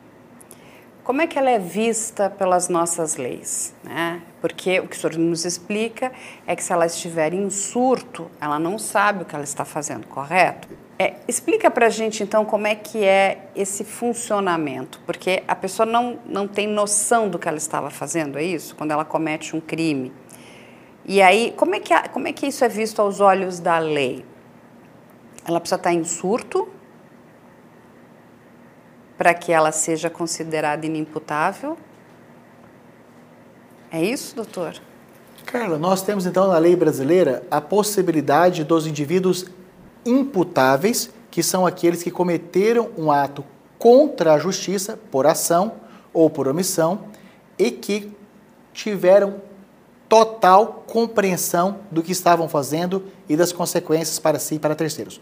como é que ela é vista pelas nossas leis? Né? Porque o que o senhor nos explica é que se ela estiver em surto, ela não sabe o que ela está fazendo, correto? É, explica para a gente então como é que é esse funcionamento, porque a pessoa não, não tem noção do que ela estava fazendo, é isso? Quando ela comete um crime. E aí, como é que, como é que isso é visto aos olhos da lei? Ela precisa estar em surto para que ela seja considerada inimputável? É isso, doutor? Carla, nós temos então na lei brasileira a possibilidade dos indivíduos imputáveis, que são aqueles que cometeram um ato contra a justiça por ação ou por omissão e que tiveram total compreensão do que estavam fazendo e das consequências para si e para terceiros.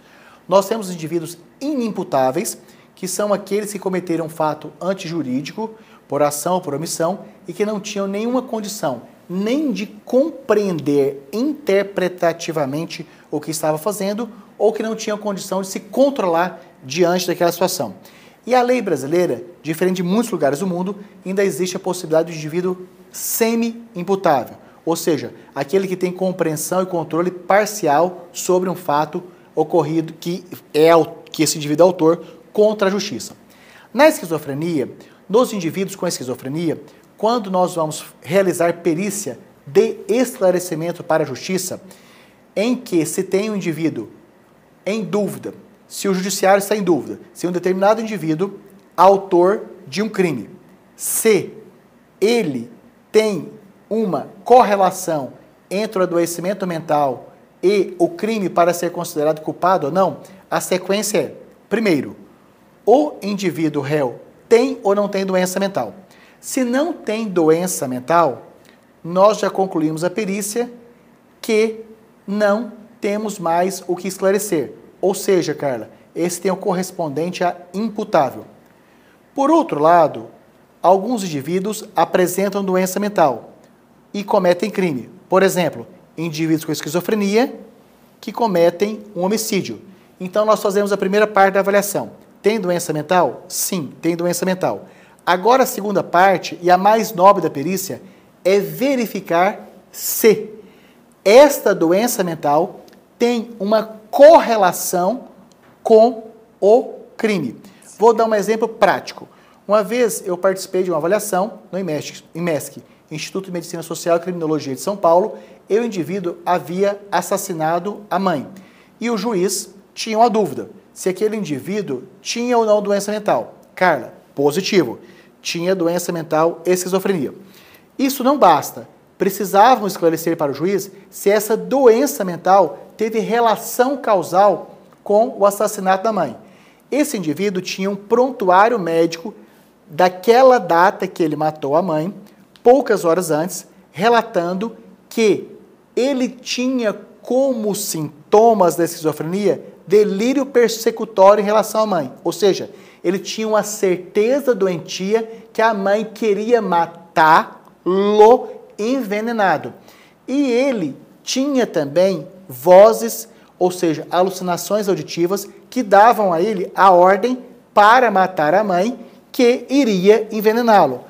Nós temos indivíduos inimputáveis, que são aqueles que cometeram fato antijurídico, por ação ou por omissão, e que não tinham nenhuma condição nem de compreender interpretativamente o que estava fazendo, ou que não tinham condição de se controlar diante daquela situação. E a lei brasileira, diferente de muitos lugares do mundo, ainda existe a possibilidade do indivíduo semi-imputável, ou seja, aquele que tem compreensão e controle parcial sobre um fato ocorrido que é que esse indivíduo é autor contra a justiça. Na esquizofrenia, nos indivíduos com esquizofrenia, quando nós vamos realizar perícia de esclarecimento para a justiça, em que se tem um indivíduo em dúvida, se o judiciário está em dúvida, se um determinado indivíduo autor de um crime, se ele tem uma correlação entre o adoecimento mental e o crime para ser considerado culpado ou não, a sequência é: primeiro, o indivíduo réu tem ou não tem doença mental. Se não tem doença mental, nós já concluímos a perícia que não temos mais o que esclarecer. Ou seja, Carla, esse tem o correspondente a imputável. Por outro lado, alguns indivíduos apresentam doença mental e cometem crime. Por exemplo, indivíduos com esquizofrenia que cometem um homicídio. Então, nós fazemos a primeira parte da avaliação. Tem doença mental? Sim, tem doença mental. Agora, a segunda parte, e a mais nobre da perícia, é verificar se esta doença mental tem uma correlação com o crime. Vou dar um exemplo prático. Uma vez eu participei de uma avaliação no IMESC, Instituto de Medicina Social e Criminologia de São Paulo, e o indivíduo havia assassinado a mãe. E o juiz tinha uma dúvida se aquele indivíduo tinha ou não doença mental. Carla, positivo. Tinha doença mental esquizofrenia. Isso não basta. Precisavam esclarecer para o juiz se essa doença mental teve relação causal com o assassinato da mãe. Esse indivíduo tinha um prontuário médico daquela data que ele matou a mãe, poucas horas antes, relatando que ele tinha como sintomas da esquizofrenia delírio persecutório em relação à mãe. Ou seja, ele tinha uma certeza doentia que a mãe queria matá-lo envenenado. E ele tinha também vozes, ou seja, alucinações auditivas que davam a ele a ordem para matar a mãe que iria envenená-lo.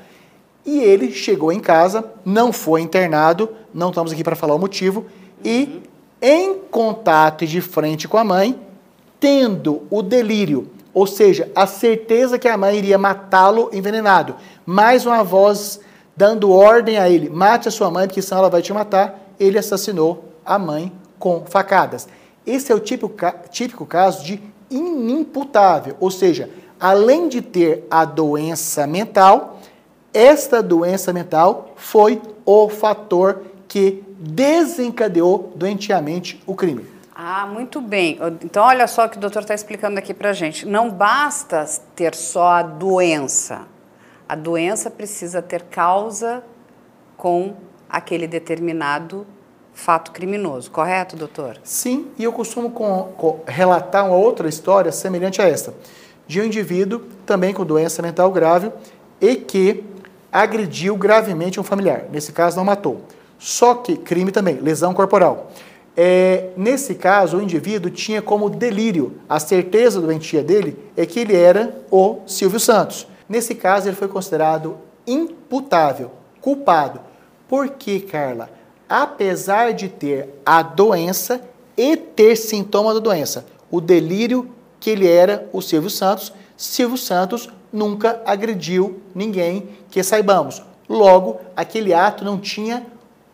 E ele chegou em casa, não foi internado, não estamos aqui para falar o motivo, e em contato de frente com a mãe, tendo o delírio, ou seja, a certeza que a mãe iria matá-lo envenenado, mais uma voz dando ordem a ele: mate a sua mãe, porque senão ela vai te matar. Ele assassinou a mãe com facadas. Esse é o típico, típico caso de inimputável, ou seja, além de ter a doença mental, esta doença mental foi o fator que desencadeou doentiamente o crime. Ah, muito bem. Então, olha só o que o doutor está explicando aqui para gente. Não basta ter só a doença. A doença precisa ter causa com aquele determinado fato criminoso, correto, doutor? Sim, e eu costumo com, com, relatar uma outra história semelhante a esta, de um indivíduo também com doença mental grave e que agrediu gravemente um familiar. Nesse caso, não matou. Só que, crime também, lesão corporal. É, nesse caso, o indivíduo tinha como delírio, a certeza doentia dele é que ele era o Silvio Santos. Nesse caso, ele foi considerado imputável, culpado. Por que, Carla? Apesar de ter a doença e ter sintoma da doença, o delírio que ele era o Silvio Santos, Silvio Santos nunca agrediu ninguém que saibamos. Logo, aquele ato não tinha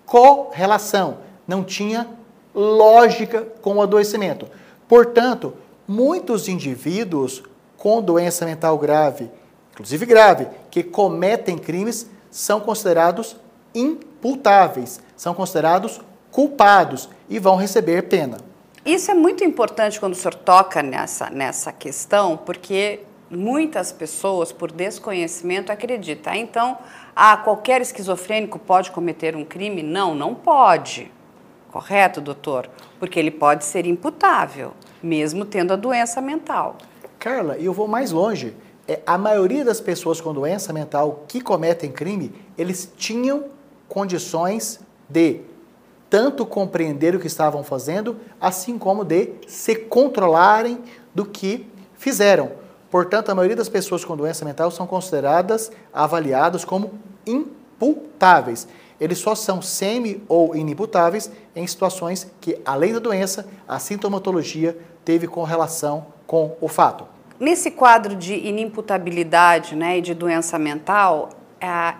correlação, não tinha lógica com o adoecimento. Portanto, muitos indivíduos com doença mental grave, inclusive grave, que cometem crimes, são considerados imputáveis, são considerados culpados e vão receber pena. Isso é muito importante quando o senhor toca nessa, nessa questão, porque muitas pessoas, por desconhecimento, acreditam. Ah, então, ah, qualquer esquizofrênico pode cometer um crime? Não, não pode. Correto, doutor? Porque ele pode ser imputável, mesmo tendo a doença mental. Carla, eu vou mais longe. É, a maioria das pessoas com doença mental que cometem crime, eles tinham condições de tanto compreender o que estavam fazendo, assim como de se controlarem do que fizeram. Portanto, a maioria das pessoas com doença mental são consideradas, avaliadas como imputáveis. eles só são semi ou inimputáveis em situações que, além da doença, a sintomatologia teve correlação com o fato. Nesse quadro de inimputabilidade né, e de doença mental,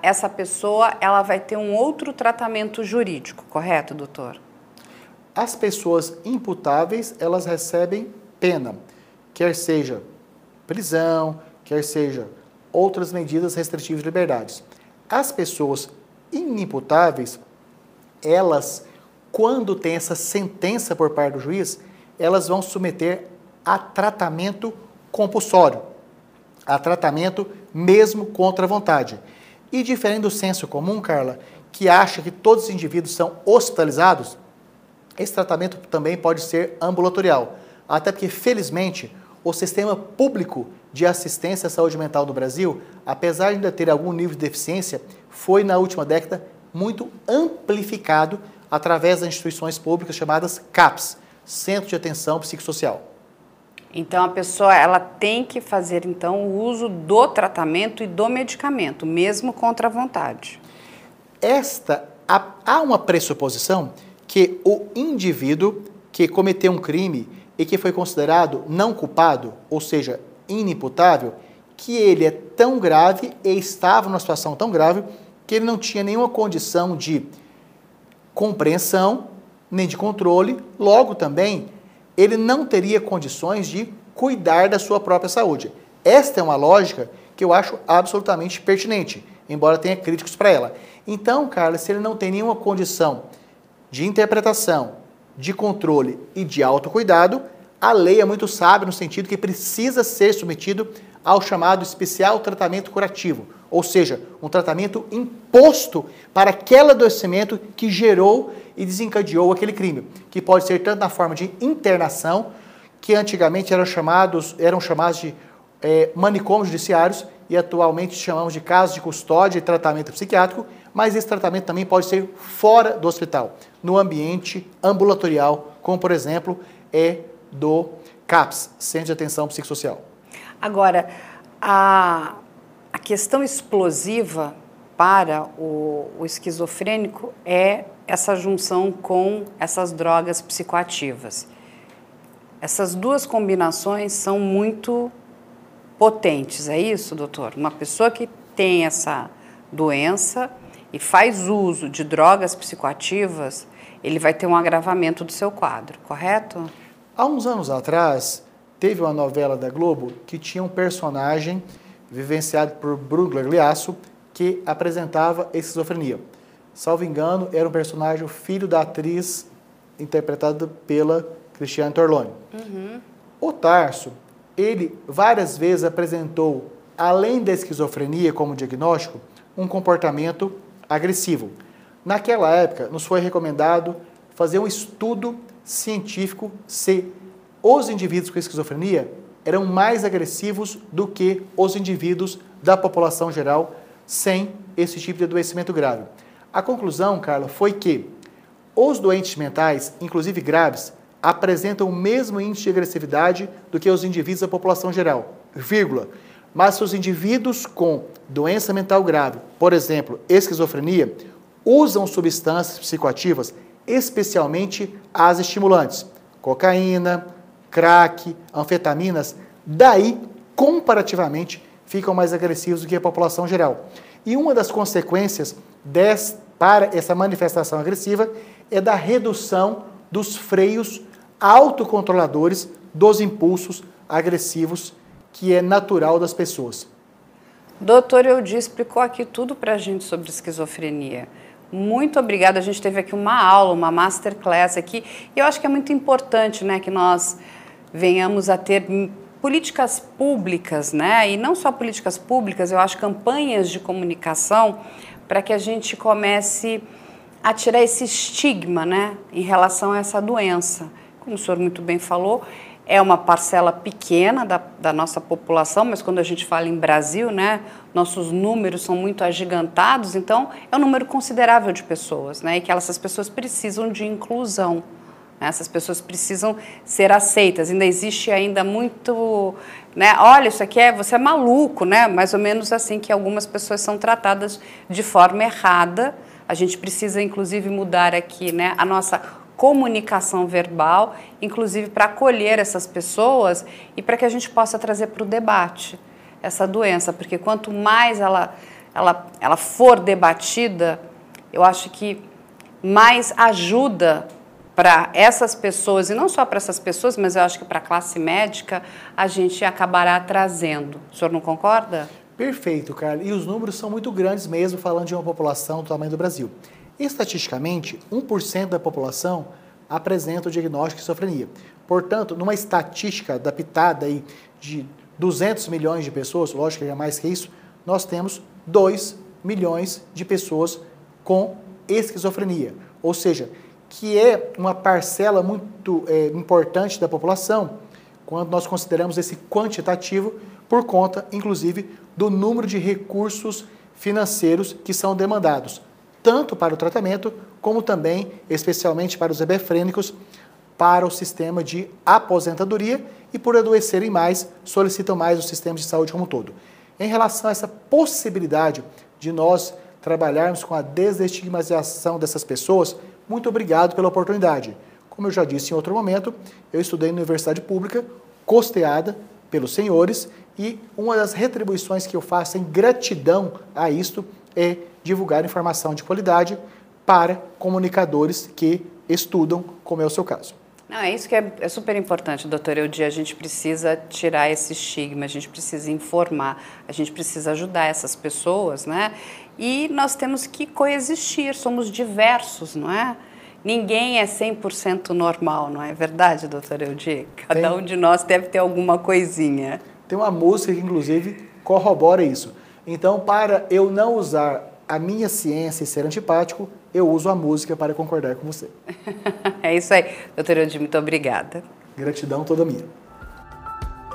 essa pessoa ela vai ter um outro tratamento jurídico, correto, doutor? As pessoas imputáveis, elas recebem pena, quer seja prisão, quer seja outras medidas restritivas de liberdades. As pessoas inimputáveis, elas, quando tem essa sentença por parte do juiz, elas vão submeter a tratamento compulsório, a tratamento mesmo contra a vontade. E diferente do senso comum, Carla, que acha que todos os indivíduos são hospitalizados, esse tratamento também pode ser ambulatorial. Até porque, felizmente, o sistema público de assistência à saúde mental no Brasil, apesar de ainda ter algum nível de deficiência, foi na última década muito amplificado através das instituições públicas chamadas CAPS, Centro de Atenção Psicossocial. Então a pessoa ela tem que fazer então o uso do tratamento e do medicamento, mesmo contra a vontade. Esta há, uma pressuposição que o indivíduo que cometeu um crime e que foi considerado não culpado, ou seja, inimputável, que ele é tão grave e estava numa situação tão grave que ele não tinha nenhuma condição de compreensão nem de controle, logo também ele não teria condições de cuidar da sua própria saúde. Esta é uma lógica que eu acho absolutamente pertinente, embora tenha críticos para ela. Então, Carlos, se ele não tem nenhuma condição de interpretação, de controle e de autocuidado, a lei é muito sábia no sentido que precisa ser submetido ao chamado especial tratamento curativo, ou seja, um tratamento imposto para aquele adoecimento que gerou e desencadeou aquele crime, que pode ser tanto na forma de internação, que antigamente eram chamados, eram chamados de é, manicômios judiciários e atualmente chamamos de casos de custódia e tratamento psiquiátrico, mas esse tratamento também pode ser fora do hospital, no ambiente ambulatorial, como por exemplo é do CAPS, Centro de Atenção Psicossocial. Agora, a, a questão explosiva para o, o esquizofrênico é essa junção com essas drogas psicoativas. Essas duas combinações são muito potentes, é isso, doutor? Uma pessoa que tem essa doença e faz uso de drogas psicoativas, ele vai ter um agravamento do seu quadro, correto? Há uns anos atrás, teve uma novela da Globo que tinha um personagem vivenciado por Bruno Glagliasso que apresentava esquizofrenia. Salvo engano, era um personagem, o filho da atriz interpretado pela Cristiane Torloni. Uhum. O Tarso, ele várias vezes apresentou, além da esquizofrenia como diagnóstico, um comportamento agressivo. Naquela época, nos foi recomendado fazer um estudo científico se os indivíduos com esquizofrenia eram mais agressivos do que os indivíduos da população geral sem esse tipo de adoecimento grave. A conclusão, Carla, foi que os doentes mentais, inclusive graves, apresentam o mesmo índice de agressividade do que os indivíduos da população geral, vírgula. Mas se os indivíduos com doença mental grave, por exemplo, esquizofrenia, usam substâncias psicoativas, especialmente as estimulantes, cocaína, crack, anfetaminas, daí, comparativamente, ficam mais agressivos do que a população geral. E uma das consequências des, para essa manifestação agressiva é da redução dos freios autocontroladores dos impulsos agressivos que é natural das pessoas. Doutor Eudi explicou aqui tudo para a gente sobre esquizofrenia. Muito obrigada. A gente teve aqui uma aula, uma masterclass aqui. E eu acho que é muito importante né, que nós venhamos a ter políticas públicas, né? E não só políticas públicas, eu acho campanhas de comunicação para que a gente comece a tirar esse estigma, né, em relação a essa doença. Como o senhor muito bem falou, é uma parcela pequena da, da, nossa população, mas quando a gente fala em Brasil, né, nossos números são muito agigantados, então é um número considerável de pessoas, né, e que essas pessoas precisam de inclusão. Né, essas pessoas precisam ser aceitas. Ainda existe ainda muito, né? Olha, isso aqui é você é maluco, né? Mais ou menos assim que algumas pessoas são tratadas de forma errada A gente precisa, inclusive, mudar aqui né, a nossa comunicação verbal, inclusive para acolher essas pessoas e para que a gente possa trazer para o debate essa doença, porque quanto mais ela, ela, ela for debatida, eu acho que mais ajuda para essas pessoas, e não só para essas pessoas, mas eu acho que para a classe médica, a gente acabará trazendo. O senhor não concorda? Perfeito, Carla. E os números são muito grandes mesmo, falando de uma população do tamanho do Brasil. Estatisticamente, 1% da população apresenta o diagnóstico de esquizofrenia. Portanto, numa estatística adaptada aí de 200 milhões de pessoas, lógico que é mais que isso, nós temos 2 milhões de pessoas com esquizofrenia. Ou seja, que é uma parcela muito é, importante da população quando nós consideramos esse quantitativo por conta, inclusive, do número de recursos financeiros que são demandados, tanto para o tratamento, como também, especialmente para os hebefrênicos, para o sistema de aposentadoria e, por adoecerem mais, solicitam mais o sistema de saúde como um todo. Em relação a essa possibilidade de nós trabalharmos com a desestigmatização dessas pessoas, muito obrigado pela oportunidade. Como eu já disse em outro momento, eu estudei na universidade pública, costeada pelos senhores, e uma das retribuições que eu faço em gratidão a isto é divulgar informação de qualidade para comunicadores que estudam, como é o seu caso. Não, é isso que é, é super importante, doutor Eudia. A gente precisa tirar esse estigma, a gente precisa informar, a gente precisa ajudar essas pessoas, né? E nós temos que coexistir, somos diversos, não é? Ninguém é 100% normal, não é verdade, doutor Eudia? Cada Tem. um de nós deve ter alguma coisinha. Tem uma música que, inclusive, corrobora isso. Então, para eu não usar a minha ciência e ser antipático, eu uso a música para concordar com você. é isso aí. Doutor Eudir, muito obrigada. Gratidão toda minha.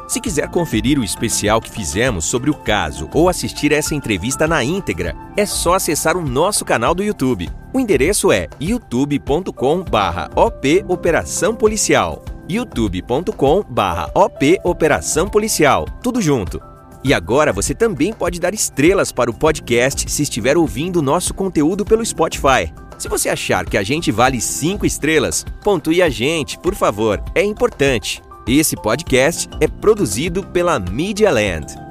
Se quiser conferir o especial que fizemos sobre o caso ou assistir essa entrevista na íntegra, é só acessar o nosso canal do YouTube. O endereço é youtube.com/op Operação Policial. youtube.com/op Operação Policial. Tudo junto. E agora você também pode dar estrelas para o podcast se estiver ouvindo nosso conteúdo pelo Spotify. Se você achar que a gente vale 5 estrelas, pontue a gente, por favor, é importante. Esse podcast é produzido pela Media Land.